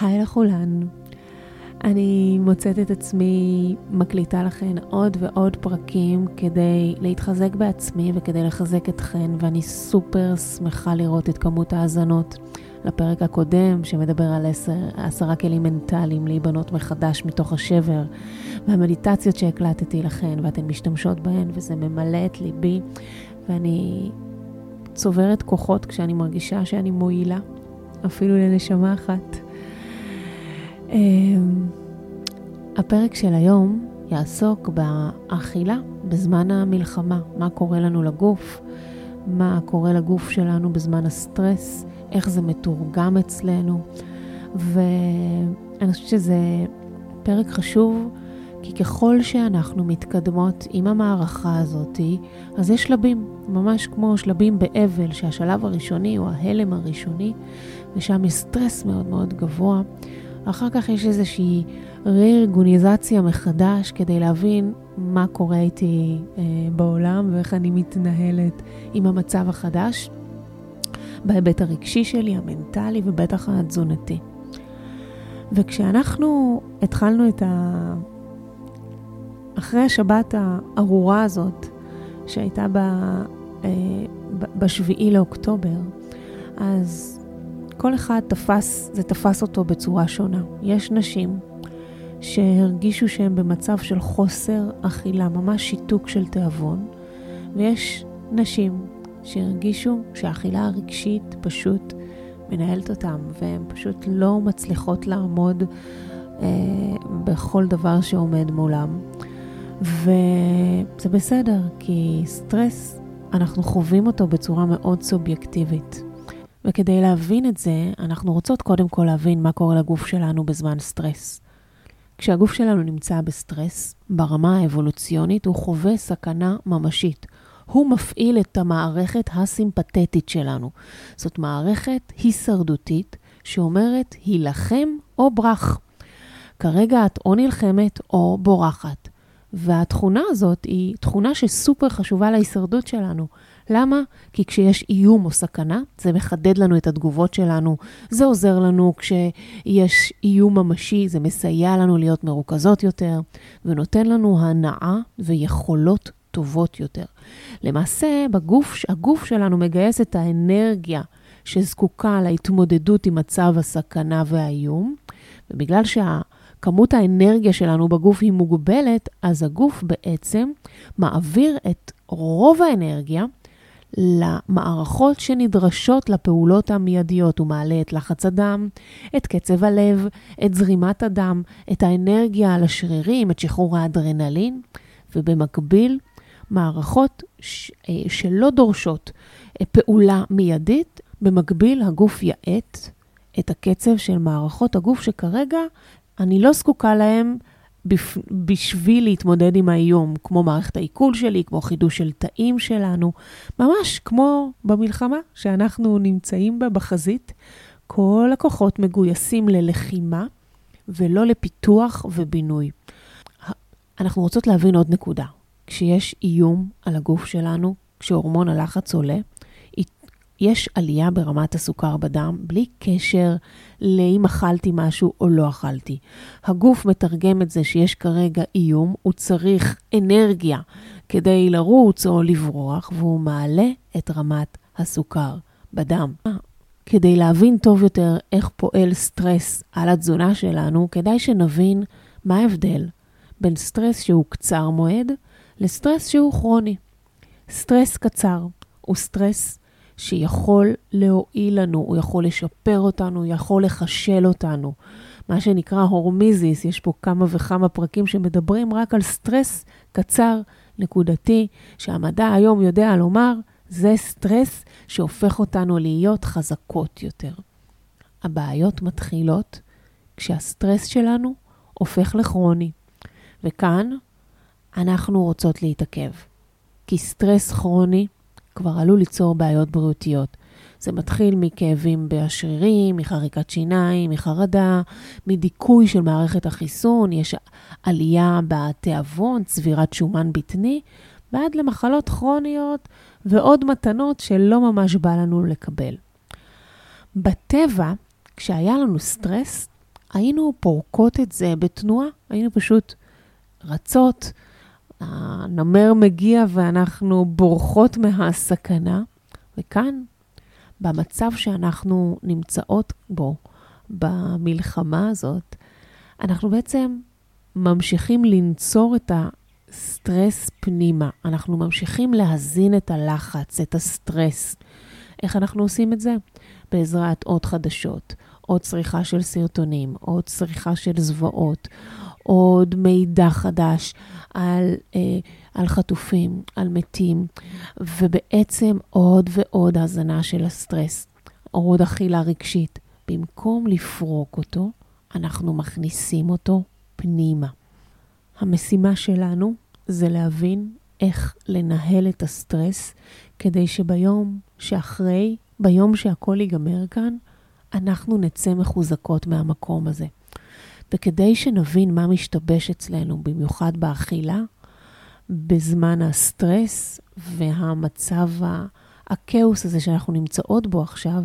היי לכולן. אני מוצאת את עצמי מקליטה לכן עוד ועוד פרקים כדי להתחזק בעצמי וכדי לחזק אתכן, ואני סופר שמחה לראות את כמות ההאזנות לפרק הקודם, שמדבר על עשר, עשרה כלים מנטליים להיבנות מחדש מתוך השבר, והמדיטציות שהקלטתי לכן, ואתן משתמשות בהן, וזה ממלא את ליבי, ואני צוברת כוחות כשאני מרגישה שאני מועילה, אפילו לנשמה אחת. אמ, הפרק של היום יעסוק באכילה בזמן המלחמה, מה קורה לנו לגוף, מה קורה לגוף שלנו בזמן הסטרס, איך זה מתורגם אצלנו, ואני חושבת שזה פרק חשוב, כי ככל שאנחנו מתקדמות עם המערכה הזאת, אז יש שלבים, ממש כמו שלבים באבל, שהשלב הראשוני הוא ההלם הראשוני, ושם יש סטרס מאוד מאוד גבוה. אחר כך יש איזושהי רה-ארגוניזציה מחדש כדי להבין מה קורה איתי אה, בעולם ואיך אני מתנהלת עם המצב החדש, בהיבט הרגשי שלי, המנטלי ובטח התזונתי. וכשאנחנו התחלנו את ה... אחרי השבת הארורה הזאת, שהייתה ב... אה, בשביעי לאוקטובר, אז כל אחד תפס, זה תפס אותו בצורה שונה. יש נשים שהרגישו שהן במצב של חוסר אכילה, ממש שיתוק של תיאבון, ויש נשים שהרגישו שהאכילה הרגשית פשוט מנהלת אותם, והן פשוט לא מצליחות לעמוד אה, בכל דבר שעומד מולם. וזה בסדר, כי סטרס, אנחנו חווים אותו בצורה מאוד סובייקטיבית. וכדי להבין את זה, אנחנו רוצות קודם כל להבין מה קורה לגוף שלנו בזמן סטרס. כשהגוף שלנו נמצא בסטרס, ברמה האבולוציונית הוא חווה סכנה ממשית. הוא מפעיל את המערכת הסימפתטית שלנו. זאת מערכת הישרדותית שאומרת הילחם או ברח. כרגע את או נלחמת או בורחת. והתכונה הזאת היא תכונה שסופר חשובה להישרדות שלנו. למה? כי כשיש איום או סכנה, זה מחדד לנו את התגובות שלנו, זה עוזר לנו כשיש איום ממשי, זה מסייע לנו להיות מרוכזות יותר, ונותן לנו הנאה ויכולות טובות יותר. למעשה, בגוף, הגוף שלנו מגייס את האנרגיה שזקוקה להתמודדות עם מצב הסכנה והאיום, ובגלל שכמות האנרגיה שלנו בגוף היא מוגבלת, אז הגוף בעצם מעביר את רוב האנרגיה למערכות שנדרשות לפעולות המיידיות. הוא מעלה את לחץ הדם, את קצב הלב, את זרימת הדם, את האנרגיה על השרירים, את שחרור האדרנלין, ובמקביל, מערכות ש... אה, שלא דורשות אה, פעולה מיידית, במקביל הגוף יאט את הקצב של מערכות הגוף שכרגע אני לא זקוקה להן בשביל להתמודד עם האיום, כמו מערכת העיכול שלי, כמו חידוש של תאים שלנו, ממש כמו במלחמה שאנחנו נמצאים בה בחזית. כל הכוחות מגויסים ללחימה ולא לפיתוח ובינוי. אנחנו רוצות להבין עוד נקודה. כשיש איום על הגוף שלנו, כשהורמון הלחץ עולה, יש עלייה ברמת הסוכר בדם, בלי קשר לאם אכלתי משהו או לא אכלתי. הגוף מתרגם את זה שיש כרגע איום, הוא צריך אנרגיה כדי לרוץ או לברוח, והוא מעלה את רמת הסוכר בדם. כדי להבין טוב יותר איך פועל סטרס על התזונה שלנו, כדאי שנבין מה ההבדל בין סטרס שהוא קצר מועד לסטרס שהוא כרוני. סטרס קצר הוא סטרס שיכול להועיל לנו, הוא יכול לשפר אותנו, הוא יכול לחשל אותנו. מה שנקרא hormesis, יש פה כמה וכמה פרקים שמדברים רק על סטרס קצר, נקודתי, שהמדע היום יודע לומר, זה סטרס שהופך אותנו להיות חזקות יותר. הבעיות מתחילות כשהסטרס שלנו הופך לכרוני. וכאן אנחנו רוצות להתעכב. כי סטרס כרוני כבר עלול ליצור בעיות בריאותיות. זה מתחיל מכאבים בשרירים, מחריקת שיניים, מחרדה, מדיכוי של מערכת החיסון, יש עלייה בתיאבון, צבירת שומן בטני, ועד למחלות כרוניות ועוד מתנות שלא ממש בא לנו לקבל. בטבע, כשהיה לנו סטרס, היינו פורקות את זה בתנועה, היינו פשוט רצות, הנמר מגיע ואנחנו בורחות מהסכנה, וכאן, במצב שאנחנו נמצאות בו, במלחמה הזאת, אנחנו בעצם ממשיכים לנצור את הסטרס פנימה. אנחנו ממשיכים להזין את הלחץ, את הסטרס. איך אנחנו עושים את זה? בעזרת עוד חדשות, עוד צריכה של סרטונים, עוד צריכה של זוועות, עוד מידע חדש על, אה, על חטופים, על מתים, ובעצם עוד ועוד הזנה של הסטרס, עוד אכילה רגשית. במקום לפרוק אותו, אנחנו מכניסים אותו פנימה. המשימה שלנו זה להבין איך לנהל את הסטרס, כדי שביום שאחרי, ביום שהכל ייגמר כאן, אנחנו נצא מחוזקות מהמקום הזה. וכדי שנבין מה משתבש אצלנו, במיוחד באכילה, בזמן הסטרס והמצב, הכאוס הזה שאנחנו נמצאות בו עכשיו,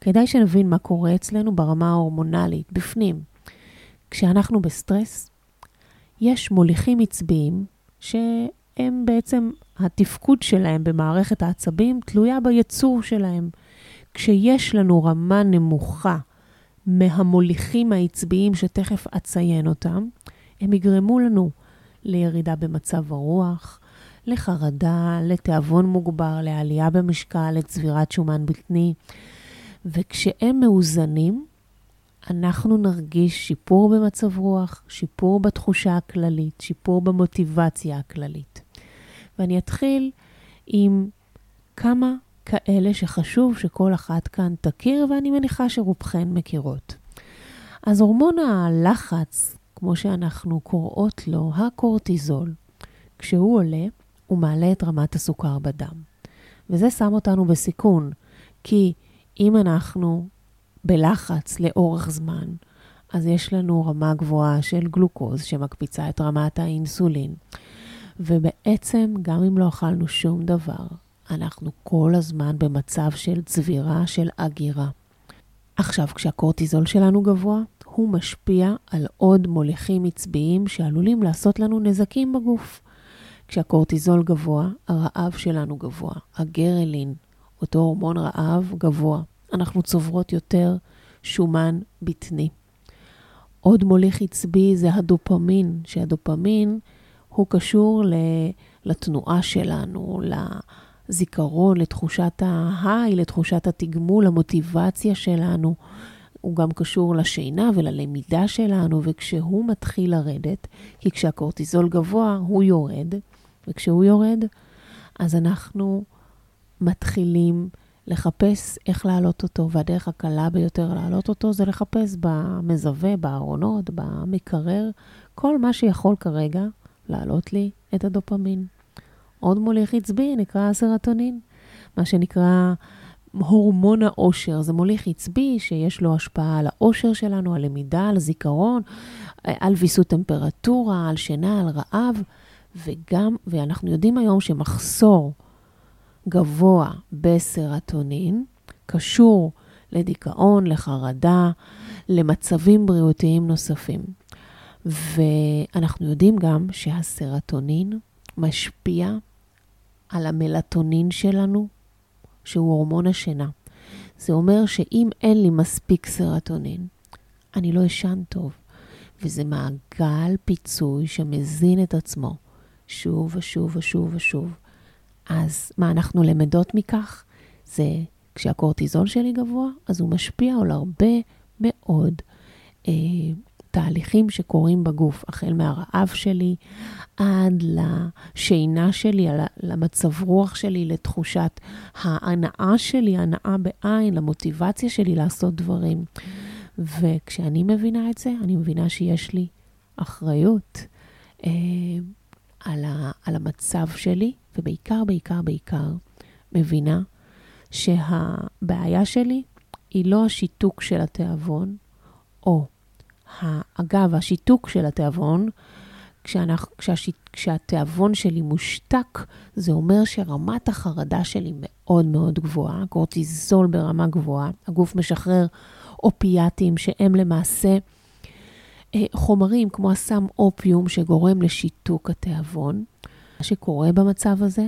כדאי שנבין מה קורה אצלנו ברמה ההורמונלית, בפנים. כשאנחנו בסטרס, יש מוליכים עצביים שהם בעצם, התפקוד שלהם במערכת העצבים תלויה ביצור שלהם. כשיש לנו רמה נמוכה מהמוליכים העצביים, שתכף אציין אותם, הם יגרמו לנו לירידה במצב הרוח, לחרדה, לתיאבון מוגבר, לעלייה במשקל, לצבירת שומן בטני. וכשהם מאוזנים, אנחנו נרגיש שיפור במצב רוח, שיפור בתחושה הכללית, שיפור במוטיבציה הכללית. ואני אתחיל עם כמה כאלה שחשוב שכל אחת כאן תכיר, ואני מניחה שרובכן מכירות. אז הורמון הלחץ, כמו שאנחנו קוראות לו, הקורטיזול, כשהוא עולה, הוא מעלה את רמת הסוכר בדם. וזה שם אותנו בסיכון, כי אם אנחנו בלחץ לאורך זמן, אז יש לנו רמה גבוהה של גלוקוז שמקפיצה את רמת האינסולין. ובעצם, גם אם לא אכלנו שום דבר, אנחנו כל הזמן במצב של צבירה, של אגירה. עכשיו, כשהקורטיזול שלנו גבוה, הוא משפיע על עוד מוליכים עצביים שעלולים לעשות לנו נזקים בגוף. כשהקורטיזול גבוה, הרעב שלנו גבוה, הגרלין, אותו הורמון רעב גבוה. אנחנו צוברות יותר שומן בטני. עוד מוליך עצבי זה הדופמין, שהדופמין הוא קשור לתנועה שלנו, לזיכרון, לתחושת ההיי, לתחושת התגמול, למוטיבציה שלנו. הוא גם קשור לשינה וללמידה שלנו, וכשהוא מתחיל לרדת, כי כשהקורטיזול גבוה, הוא יורד, וכשהוא יורד, אז אנחנו מתחילים לחפש איך להעלות אותו, והדרך הקלה ביותר להעלות אותו זה לחפש במזווה, בארונות, במקרר, כל מה שיכול כרגע להעלות לי את הדופמין. עוד מוליך עצבי נקרא הסרטונין, מה שנקרא הורמון העושר. זה מוליך עצבי שיש לו השפעה על העושר שלנו, על למידה, על זיכרון, על ויסות טמפרטורה, על שינה, על רעב, וגם, ואנחנו יודעים היום שמחסור גבוה בסרטונין קשור לדיכאון, לחרדה, למצבים בריאותיים נוספים. ואנחנו יודעים גם שהסרטונין משפיע על המלטונין שלנו, שהוא הורמון השינה. זה אומר שאם אין לי מספיק סרטונין, אני לא אשן טוב. וזה מעגל פיצוי שמזין את עצמו שוב ושוב ושוב ושוב. אז מה אנחנו למדות מכך? זה כשהקורטיזול שלי גבוה, אז הוא משפיע על הרבה מאוד אה, תהליכים שקורים בגוף, החל מהרעב שלי עד לשינה שלי, למצב רוח שלי, לתחושת ההנאה שלי, הנאה בעין, למוטיבציה שלי לעשות דברים. וכשאני מבינה את זה, אני מבינה שיש לי אחריות אה, על, ה, על המצב שלי, ובעיקר, בעיקר, בעיקר, מבינה שהבעיה שלי היא לא השיתוק של התיאבון, או, אגב, השיתוק של התיאבון, כשהתיאבון שלי מושתק, זה אומר שרמת החרדה שלי מאוד מאוד גבוהה, קורטיזול ברמה גבוהה, הגוף משחרר אופיאטים שהם למעשה אה, חומרים כמו הסם אופיום שגורם לשיתוק התיאבון. מה שקורה במצב הזה,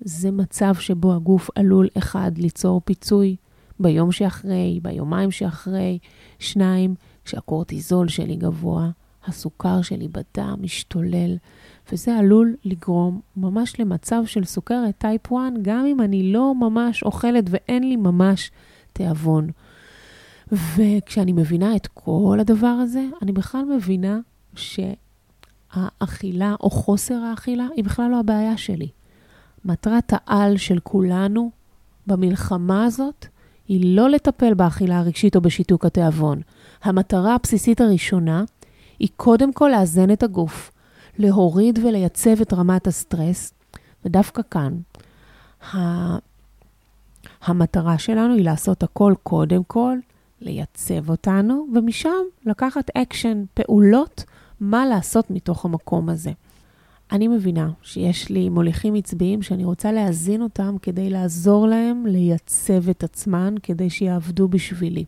זה מצב שבו הגוף עלול, אחד, ליצור פיצוי ביום שאחרי, ביומיים שאחרי, שניים, כשהקורטיזול שלי גבוה, הסוכר שלי בדם משתולל, וזה עלול לגרום ממש למצב של סוכרת טייפ 1, גם אם אני לא ממש אוכלת ואין לי ממש תיאבון. וכשאני מבינה את כל הדבר הזה, אני בכלל מבינה שהאכילה או חוסר האכילה היא בכלל לא הבעיה שלי. מטרת העל של כולנו במלחמה הזאת היא לא לטפל באכילה הרגשית או בשיתוק התיאבון. המטרה הבסיסית הראשונה היא קודם כל לאזן את הגוף, להוריד ולייצב את רמת הסטרס, ודווקא כאן, המטרה שלנו היא לעשות הכל קודם כל, לייצב אותנו, ומשם לקחת אקשן, פעולות, מה לעשות מתוך המקום הזה. אני מבינה שיש לי מוליכים עצביים שאני רוצה להזין אותם כדי לעזור להם לייצב את עצמם, כדי שיעבדו בשבילי.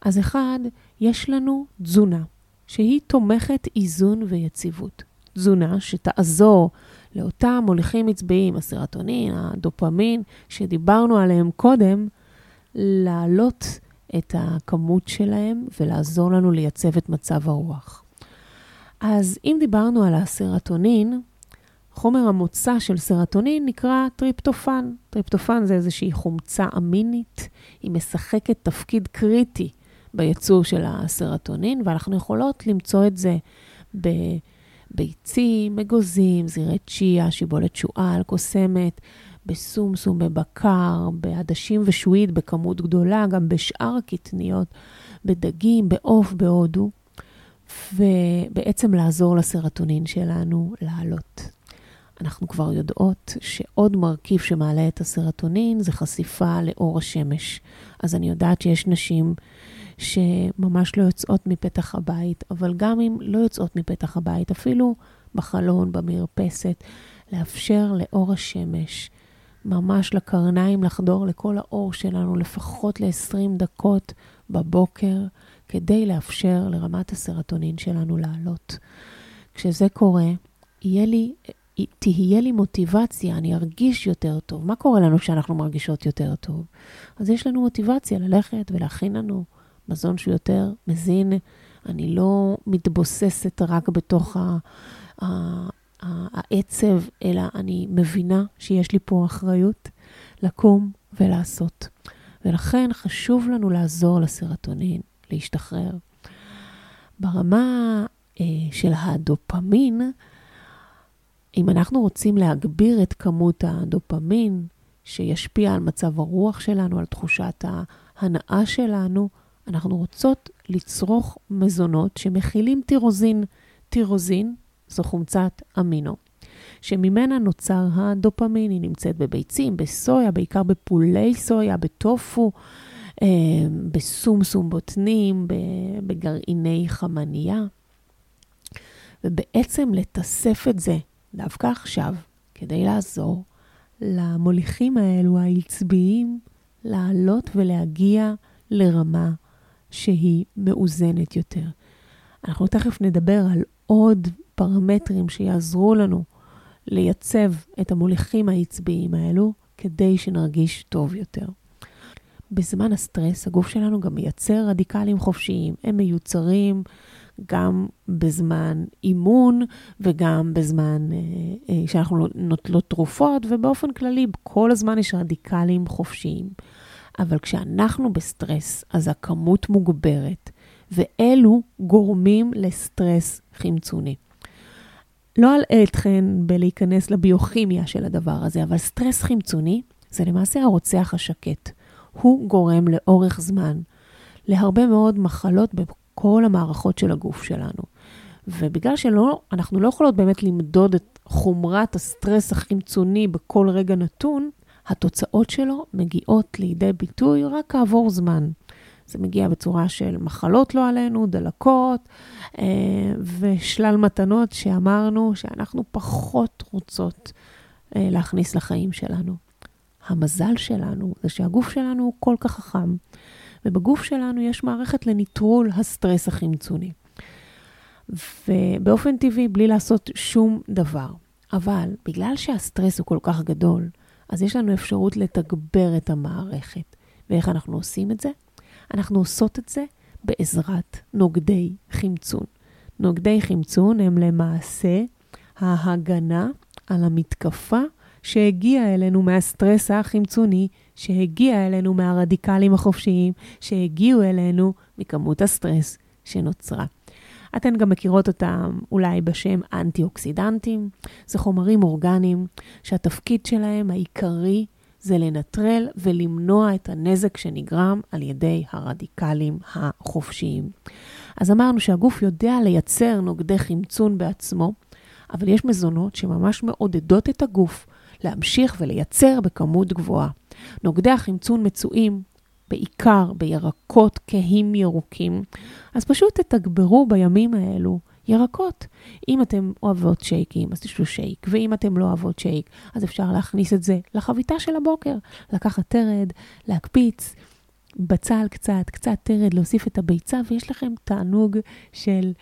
אז אחד, יש לנו תזונה, שהיא תומכת איזון ויציבות. תזונה שתעזור לאותם מוליכים עצביים, הסרטונין, הדופמין, שדיברנו עליהם קודם, להעלות את הכמות שלהם ולעזור לנו לייצב את מצב הרוח. אז אם דיברנו על הסרטונין, חומר המוצא של סרטונין נקרא טריפטופן. טריפטופן זה איזושהי חומצה אמינית, היא משחקת תפקיד קריטי בייצור של הסרטונין, ואנחנו יכולות למצוא את זה בביצים, אגוזים, זירי צ'יה, שיבולת שועל, קוסמת, בסומסום, בבקר, בעדשים ושועית בכמות גדולה, גם בשאר הקטניות, בדגים, בעוף, בהודו, ובעצם לעזור לסרטונין שלנו לעלות. אנחנו כבר יודעות שעוד מרכיב שמעלה את הסרטונין זה חשיפה לאור השמש. אז אני יודעת שיש נשים שממש לא יוצאות מפתח הבית, אבל גם אם לא יוצאות מפתח הבית, אפילו בחלון, במרפסת, לאפשר לאור השמש, ממש לקרניים, לחדור לכל האור שלנו לפחות ל-20 דקות בבוקר, כדי לאפשר לרמת הסרטונין שלנו לעלות. כשזה קורה, יהיה לי, תהיה לי מוטיבציה, אני ארגיש יותר טוב. מה קורה לנו כשאנחנו מרגישות יותר טוב? אז יש לנו מוטיבציה ללכת ולהכין לנו מזון שהוא יותר מזין. אני לא מתבוססת רק בתוך. העצב, אלא אני מבינה שיש לי פה אחריות לקום ולעשות. ולכן חשוב לנו לעזור לסרטונין להשתחרר. ברמה אה, של הדופמין, אם אנחנו רוצים להגביר את כמות הדופמין, שישפיע על מצב הרוח שלנו, על תחושת ההנאה שלנו, אנחנו רוצות לצרוך מזונות שמכילים טירוזין. טירוזין זו חומצת אמינו, שממנה נוצר הדופמין, היא נמצאת בביצים, בסויה, בעיקר בפולי סויה, בטופו, בסומסום בוטנים, בגרעיני חמניה. ובעצם לתסף את זה דווקא עכשיו, כדי לעזור למוליכים האלו העצביים לעלות ולהגיע לרמה שהיא מאוזנת יותר. אנחנו תכף נדבר על עוד פרמטרים שיעזרו לנו לייצב את המוליכים העצביים האלו כדי שנרגיש טוב יותר. בזמן הסטרס הגוף שלנו גם מייצר רדיקלים חופשיים. הם מיוצרים גם בזמן אימון וגם בזמן אה, אה, שאנחנו נוטלות תרופות, ובאופן כללי כל הזמן יש רדיקלים חופשיים. אבל כשאנחנו בסטרס, אז הכמות מוגברת, ואלו גורמים לסטרס חמצוני. לא אלאה אתכן בלהיכנס לביוכימיה של הדבר הזה, אבל סטרס חמצוני זה למעשה הרוצח השקט. הוא גורם לאורך זמן להרבה מאוד מחלות בכל המערכות של הגוף שלנו. ובגלל שאנחנו לא יכולות באמת למדוד את חומרת הסטרס החמצוני בכל רגע נתון, התוצאות שלו מגיעות לידי ביטוי רק כעבור זמן. זה מגיע בצורה של מחלות לא עלינו, דלקות אה, ושלל מתנות שאמרנו שאנחנו פחות רוצות אה, להכניס לחיים שלנו. המזל שלנו זה שהגוף שלנו הוא כל כך חכם, ובגוף שלנו יש מערכת לניטרול הסטרס החמצוני. ובאופן טבעי, בלי לעשות שום דבר. אבל בגלל שהסטרס הוא כל כך גדול, אז יש לנו אפשרות לתגבר את המערכת. ואיך אנחנו עושים את זה? אנחנו עושות את זה בעזרת נוגדי חמצון. נוגדי חמצון הם למעשה ההגנה על המתקפה שהגיעה אלינו מהסטרס החמצוני, שהגיע אלינו מהרדיקלים החופשיים, שהגיעו אלינו מכמות הסטרס שנוצרה. אתן גם מכירות אותם אולי בשם אנטי-אוקסידנטים. זה חומרים אורגניים שהתפקיד שלהם העיקרי זה לנטרל ולמנוע את הנזק שנגרם על ידי הרדיקלים החופשיים. אז אמרנו שהגוף יודע לייצר נוגדי חמצון בעצמו, אבל יש מזונות שממש מעודדות את הגוף להמשיך ולייצר בכמות גבוהה. נוגדי החמצון מצויים בעיקר בירקות כהים ירוקים, אז פשוט תתגברו בימים האלו ירקות. אם אתם אוהבות שייקים, אז תשתו שייק, ואם אתם לא אוהבות שייק, אז אפשר להכניס את זה לחביתה של הבוקר, לקחת תרד, להקפיץ. בצל קצת, קצת תרד, להוסיף את הביצה, ויש לכם תענוג של,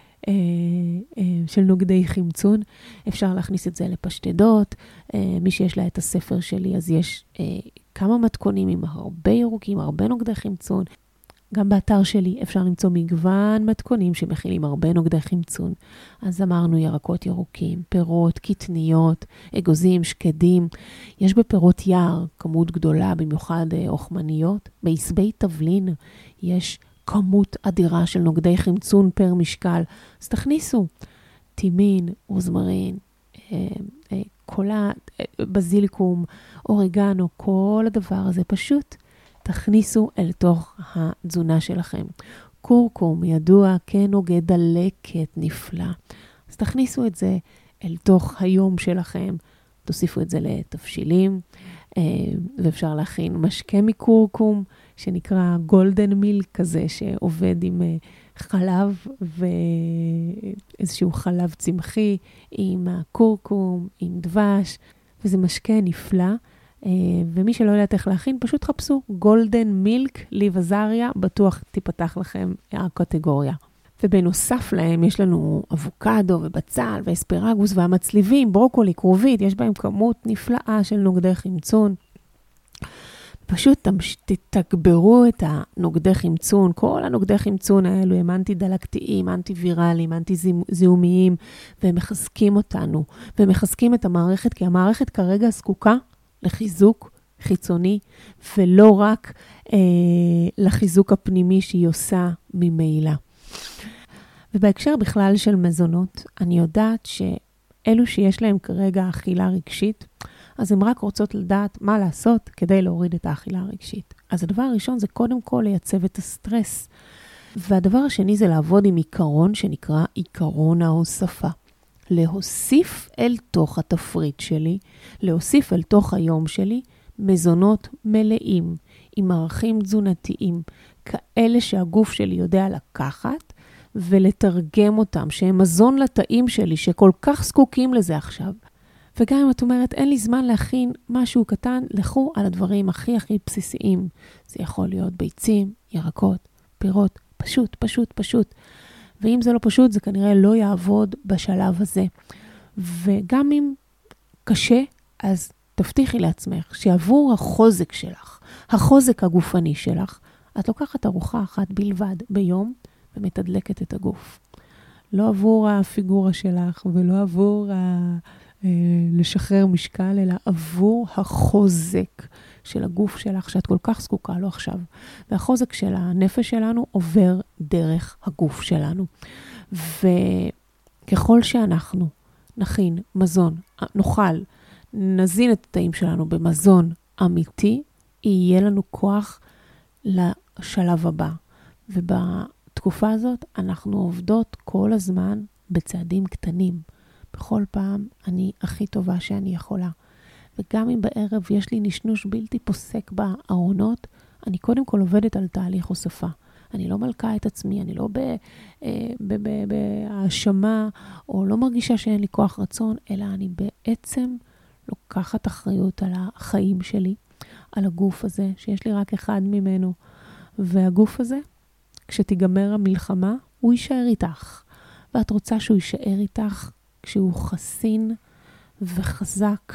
של נוגדי חמצון. אפשר להכניס את זה לפשטדות. אה, מי שיש לה את הספר שלי, אז יש אה, כמה מתכונים עם הרבה ירוקים, הרבה נוגדי חמצון. גם באתר שלי אפשר למצוא מגוון מתכונים שמכילים הרבה נוגדי חמצון. אז אמרנו ירקות ירוקים, פירות, קטניות, אגוזים, שקדים. יש בפירות יער כמות גדולה, במיוחד אה, אוכמניות. בעשבי תבלין יש כמות אדירה של נוגדי חמצון פר משקל. אז תכניסו טימין, רוזמרין, אה, אה, קולת, בזיליקום, אורגנו, כל הדבר הזה פשוט תכניסו אל תוך התזונה שלכם. קורקום ידוע כנוגד דלקת נפלא. אז תכניסו את זה אל תוך היום שלכם, תוסיפו את זה לתבשילים, אה, ואפשר להכין משקה מקורקום, שנקרא גולדן מיל כזה, שעובד עם אה, חלב ואיזשהו חלב צמחי, עם הקורקום, עם דבש, וזה משקה נפלא. אה, ומי שלא יודעת איך להכין, פשוט חפשו גולדן מילק ליב עזריה, בטוח תיפתח לכם הקטגוריה. ובנוסף להם יש לנו אבוקדו ובצל ואספרגוס והמצליבים, ברוקולי, כרובית, יש בהם כמות נפלאה של נוגדי חמצון. פשוט תתגברו את הנוגדי חמצון, כל הנוגדי חמצון האלו הם אנטי-דלקתיים, אנטי-ויראליים, אנטי-זיהומיים, והם מחזקים אותנו, והם מחזקים את המערכת, כי המערכת כרגע זקוקה לחיזוק חיצוני, ולא רק אה, לחיזוק הפנימי שהיא עושה ממילא. ובהקשר בכלל של מזונות, אני יודעת שאלו שיש להם כרגע אכילה רגשית, אז הן רק רוצות לדעת מה לעשות כדי להוריד את האכילה הרגשית. אז הדבר הראשון זה קודם כל לייצב את הסטרס. והדבר השני זה לעבוד עם עיקרון שנקרא עיקרון ההוספה. להוסיף אל תוך התפריט שלי, להוסיף אל תוך היום שלי, מזונות מלאים, עם ערכים תזונתיים, כאלה שהגוף שלי יודע לקחת ולתרגם אותם, שהם מזון לתאים שלי, שכל כך זקוקים לזה עכשיו. וגם אם את אומרת, אין לי זמן להכין משהו קטן, לכו על הדברים הכי הכי בסיסיים. זה יכול להיות ביצים, ירקות, פירות, פשוט, פשוט, פשוט. ואם זה לא פשוט, זה כנראה לא יעבוד בשלב הזה. וגם אם קשה, אז תבטיחי לעצמך שעבור החוזק שלך, החוזק הגופני שלך, את לוקחת ארוחה אחת בלבד ביום ומתדלקת את הגוף. לא עבור הפיגורה שלך ולא עבור ה... אה, לשחרר משקל, אלא עבור החוזק של הגוף שלך, שאת כל כך זקוקה לו עכשיו. והחוזק של הנפש שלנו עובר דרך הגוף שלנו. וככל שאנחנו נכין מזון, נאכל, נזין את התאים שלנו במזון אמיתי, יהיה לנו כוח לשלב הבא. ובתקופה הזאת אנחנו עובדות כל הזמן בצעדים קטנים. בכל פעם אני הכי טובה שאני יכולה. וגם אם בערב יש לי נשנוש בלתי פוסק בארונות, אני קודם כל עובדת על תהליך הוספה. אני לא מלכה את עצמי, אני לא אה, בהאשמה, או לא מרגישה שאין לי כוח רצון, אלא אני בעצם לוקחת אחריות על החיים שלי, על הגוף הזה, שיש לי רק אחד ממנו. והגוף הזה, כשתיגמר המלחמה, הוא יישאר איתך. ואת רוצה שהוא יישאר איתך כשהוא חסין וחזק,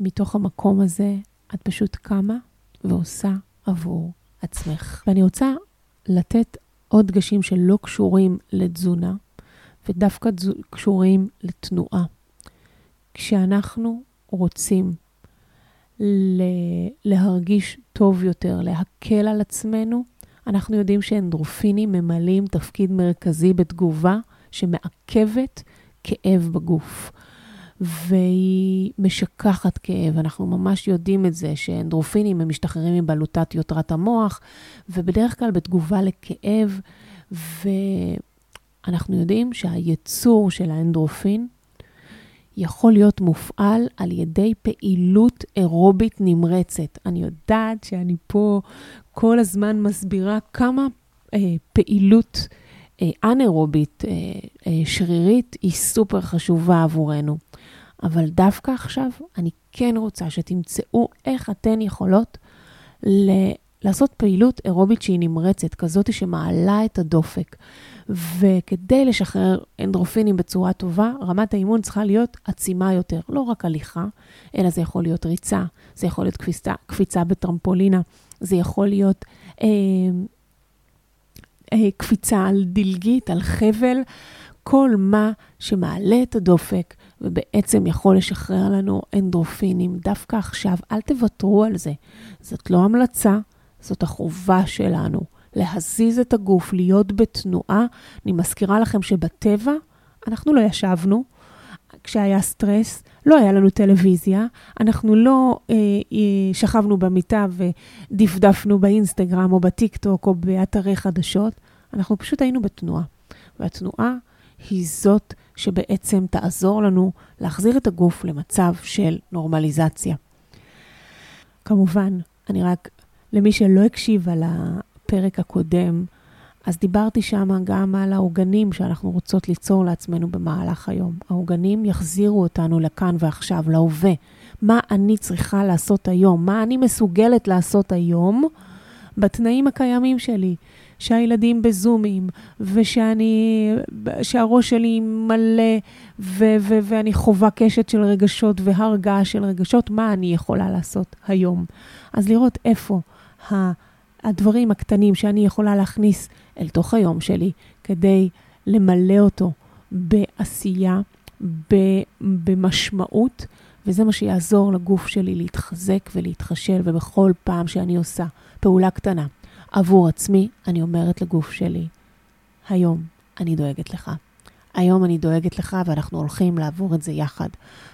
ומתוך המקום הזה את פשוט קמה ועושה עבור עצמך. ואני רוצה לתת עוד דגשים שלא קשורים לתזונה, ודווקא קשורים לתנועה. כשאנחנו רוצים להרגיש טוב יותר, להקל על עצמנו, אנחנו יודעים שאנדרופינים ממלאים תפקיד מרכזי בתגובה שמעכבת כאב בגוף. והיא משכחת כאב. אנחנו ממש יודעים את זה, שאנדרופינים הם משתחררים מבלוטת יותרת המוח, ובדרך כלל בתגובה לכאב, ואנחנו יודעים שהייצור של האנדרופין יכול להיות מופעל על ידי פעילות אירובית נמרצת. אני יודעת שאני פה כל הזמן מסבירה כמה אה, פעילות אה, אנאירובית, אה, אה, שרירית, היא סופר חשובה עבורנו. אבל דווקא עכשיו אני כן רוצה שתמצאו איך אתן יכולות ל- לעשות פעילות אירובית שהיא נמרצת, כזאת שמעלה את הדופק. וכדי לשחרר אנדרופינים בצורה טובה, רמת האימון צריכה להיות עצימה יותר. לא רק הליכה, אלא זה יכול להיות ריצה, זה יכול להיות קפיצה, קפיצה בטרמפולינה, זה יכול להיות אה, אה, קפיצה על דלגית, על חבל, כל מה שמעלה את הדופק ובעצם יכול לשחרר לנו אנדרופינים דווקא עכשיו. אל תוותרו על זה. זאת לא המלצה, זאת החובה שלנו. להזיז את הגוף, להיות בתנועה. אני מזכירה לכם שבטבע אנחנו לא ישבנו. כשהיה סטרס, לא היה לנו טלוויזיה, אנחנו לא אה, אה, שכבנו במיטה ודפדפנו באינסטגרם או בטיקטוק או באתרי חדשות, אנחנו פשוט היינו בתנועה. והתנועה היא זאת שבעצם תעזור לנו להחזיר את הגוף למצב של נורמליזציה. כמובן, אני רק, למי שלא הקשיב על הפרק הקודם, אז דיברתי שם גם על העוגנים שאנחנו רוצות ליצור לעצמנו במהלך היום. העוגנים יחזירו אותנו לכאן ועכשיו, להווה. מה אני צריכה לעשות היום? מה אני מסוגלת לעשות היום בתנאים הקיימים שלי? שהילדים בזומים, ושאני, שהראש שלי מלא, ו- ו- ואני חווה קשת של רגשות והרגעה של רגשות, מה אני יכולה לעשות היום? אז לראות איפה הדברים הקטנים שאני יכולה להכניס אל תוך היום שלי, כדי למלא אותו בעשייה, במשמעות, וזה מה שיעזור לגוף שלי להתחזק ולהתחשל, ובכל פעם שאני עושה פעולה קטנה עבור עצמי, אני אומרת לגוף שלי, היום אני דואגת לך. היום אני דואגת לך ואנחנו הולכים לעבור את זה יחד.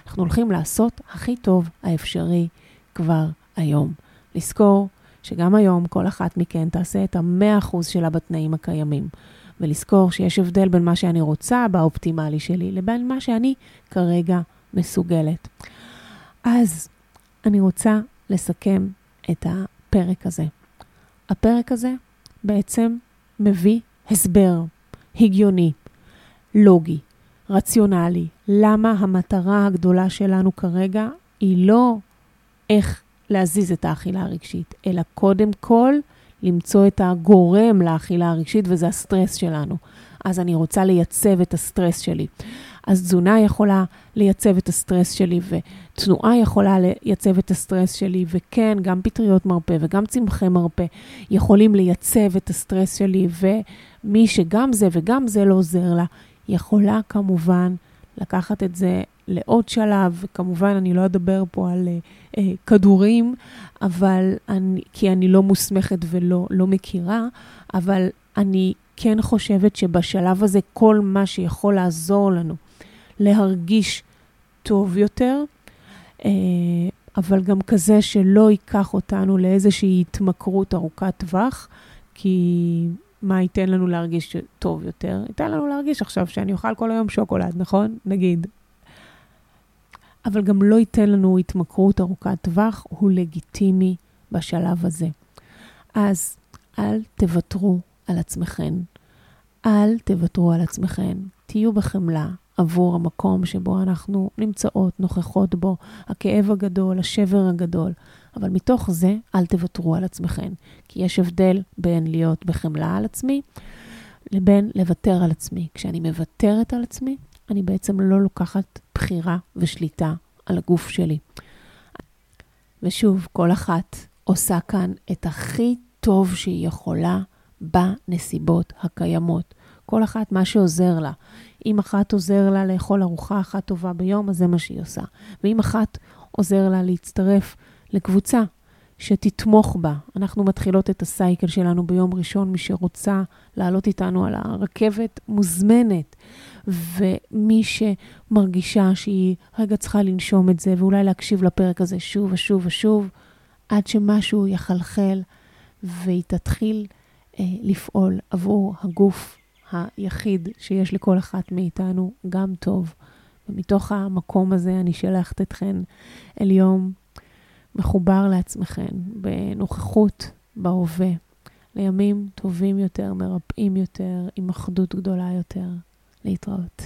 אנחנו הולכים לעשות הכי טוב האפשרי כבר היום. לזכור שגם היום כל אחת מכן תעשה את המאה אחוז שלה בתנאים הקיימים. ולזכור שיש הבדל בין מה שאני רוצה באופטימלי שלי לבין מה שאני כרגע מסוגלת. אז אני רוצה לסכם את הפרק הזה. הפרק הזה בעצם מביא הסבר הגיוני, לוגי, רציונלי, למה המטרה הגדולה שלנו כרגע היא לא איך להזיז את האכילה הרגשית, אלא קודם כל למצוא את הגורם לאכילה הרגשית, וזה הסטרס שלנו. אז אני רוצה לייצב את הסטרס שלי. אז תזונה יכולה לייצב את הסטרס שלי, ותנועה יכולה לייצב את הסטרס שלי, וכן, גם פטריות מרפא וגם צמחי מרפא יכולים לייצב את הסטרס שלי, ומי שגם זה וגם זה לא עוזר לה, יכולה כמובן לקחת את זה לעוד שלב, וכמובן אני לא אדבר פה על אה, אה, כדורים, אבל אני, כי אני לא מוסמכת ולא לא מכירה, אבל אני כן חושבת שבשלב הזה כל מה שיכול לעזור לנו להרגיש טוב יותר, אה, אבל גם כזה שלא ייקח אותנו לאיזושהי התמכרות ארוכת טווח, כי מה ייתן לנו להרגיש טוב יותר? ייתן לנו להרגיש עכשיו שאני אוכל כל היום שוקולד, נכון? נגיד. אבל גם לא ייתן לנו התמכרות ארוכת טווח, הוא לגיטימי בשלב הזה. אז אל תוותרו על עצמכם. אל תוותרו על עצמכם. תהיו בחמלה עבור המקום שבו אנחנו נמצאות, נוכחות בו, הכאב הגדול, השבר הגדול. אבל מתוך זה, אל תוותרו על עצמכם. כי יש הבדל בין להיות בחמלה על עצמי, לבין לוותר על עצמי. כשאני מוותרת על עצמי, אני בעצם לא לוקחת בחירה ושליטה על הגוף שלי. ושוב, כל אחת עושה כאן את הכי טוב שהיא יכולה בנסיבות הקיימות. כל אחת מה שעוזר לה. אם אחת עוזר לה לאכול ארוחה אחת טובה ביום, אז זה מה שהיא עושה. ואם אחת עוזר לה להצטרף לקבוצה שתתמוך בה. אנחנו מתחילות את הסייקל שלנו ביום ראשון, מי שרוצה לעלות איתנו על הרכבת מוזמנת. ומי שמרגישה שהיא רגע צריכה לנשום את זה, ואולי להקשיב לפרק הזה שוב ושוב ושוב, עד שמשהו יחלחל והיא תתחיל אה, לפעול עבור הגוף היחיד שיש לכל אחת מאיתנו, גם טוב. ומתוך המקום הזה אני שלחת אתכן אל יום מחובר לעצמכן, בנוכחות, בהווה, לימים טובים יותר, מרפאים יותר, עם אחדות גדולה יותר. להתראות.